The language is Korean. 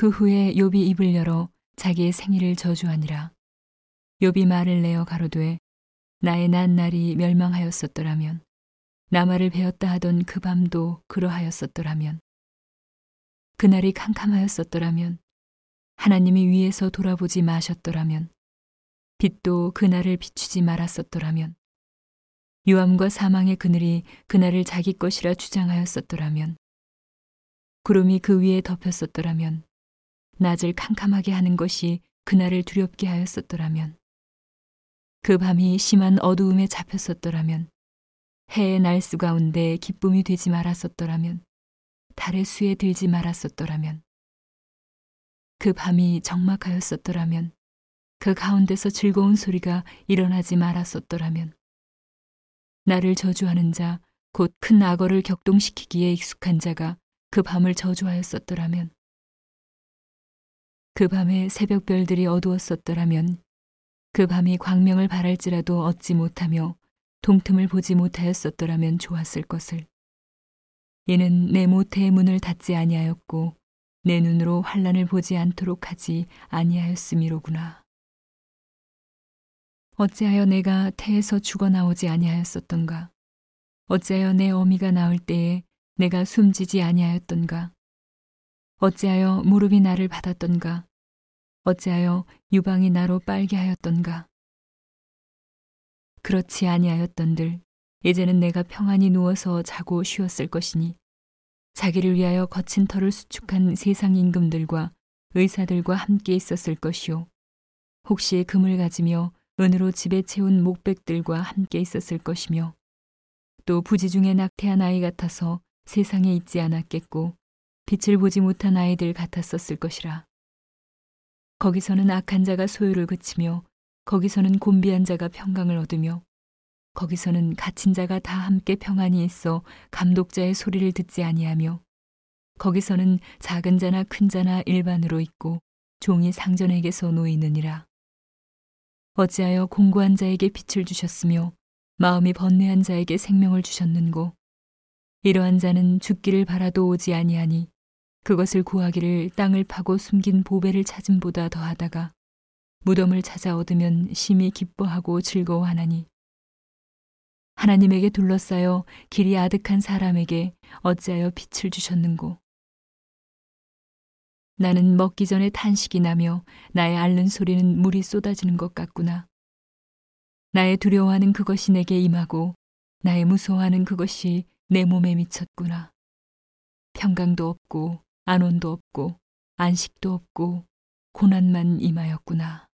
그 후에 욥이 입을 열어 자기의 생일을 저주하니라. 욥이 말을 내어 가로되 나의 난 날이 멸망하였었더라면 나 말을 배웠다 하던 그 밤도 그러하였었더라면 그날이 캄캄하였었더라면 하나님이 위에서 돌아보지 마셨더라면 빛도 그날을 비추지 말았었더라면 유암과 사망의 그늘이 그날을 자기 것이라 주장하였었더라면 구름이 그 위에 덮였었더라면 낮을 캄캄하게 하는 것이 그날을 두렵게 하였었더라면 그 밤이 심한 어두움에 잡혔었더라면 해의 날수 가운데 기쁨이 되지 말았었더라면 달의 수에 들지 말았었더라면 그 밤이 적막하였었더라면 그 가운데서 즐거운 소리가 일어나지 말았었더라면 나를 저주하는 자 곧 큰 악어를 격동시키기에 익숙한 자가 그 밤을 저주하였었더라면 그 밤에 새벽별들이 어두웠었더라면 그 밤이 광명을 바랄지라도 얻지 못하며 동틈을 보지 못하였었더라면 좋았을 것을. 이는 내 모태의 문을 닫지 아니하였고 내 눈으로 환란을 보지 않도록 하지 아니하였음이로구나. 어찌하여 내가 태에서 죽어 나오지 아니하였었던가? 어찌하여 내 어미가 나올 때에 내가 숨지지 아니하였던가? 어찌하여 무릎이 나를 받았던가? 어찌하여 유방이 나로 빨게 하였던가? 그렇지 아니하였던들 이제는 내가 평안히 누워서 자고 쉬었을 것이니 자기를 위하여 거친 털을 수축한 세상 임금들과 의사들과 함께 있었을 것이요 혹시 금을 가지며 은으로 집에 채운 목백들과 함께 있었을 것이며 또 부지 중에 낙태한 아이 같아서 세상에 있지 않았겠고 빛을 보지 못한 아이들 같았었을 것이라. 거기서는 악한 자가 소유를 그치며 거기서는 곤비한 자가 평강을 얻으며 거기서는 갇힌 자가 다 함께 평안히 있어 감독자의 소리를 듣지 아니하며 거기서는 작은 자나 큰 자나 일반으로 있고 종이 상전에게서 놓이느니라. 어찌하여 공고한 자에게 빛을 주셨으며 마음이 번뇌한 자에게 생명을 주셨는고 이러한 자는 죽기를 바라도 오지 아니하니 그것을 구하기를 땅을 파고 숨긴 보배를 찾음보다 더하다가 무덤을 찾아 얻으면 심히 기뻐하고 즐거워하나니 하나님에게 둘러싸여 길이 아득한 사람에게 어찌하여 빛을 주셨는고 나는 먹기 전에 탄식이 나며 나의 앓는 소리는 물이 쏟아지는 것 같구나. 나의 두려워하는 그것이 내게 임하고 나의 무서워하는 그것이 내 몸에 미쳤구나. 평강도 없고 안온도 없고 안식도 없고 고난만 임하였구나.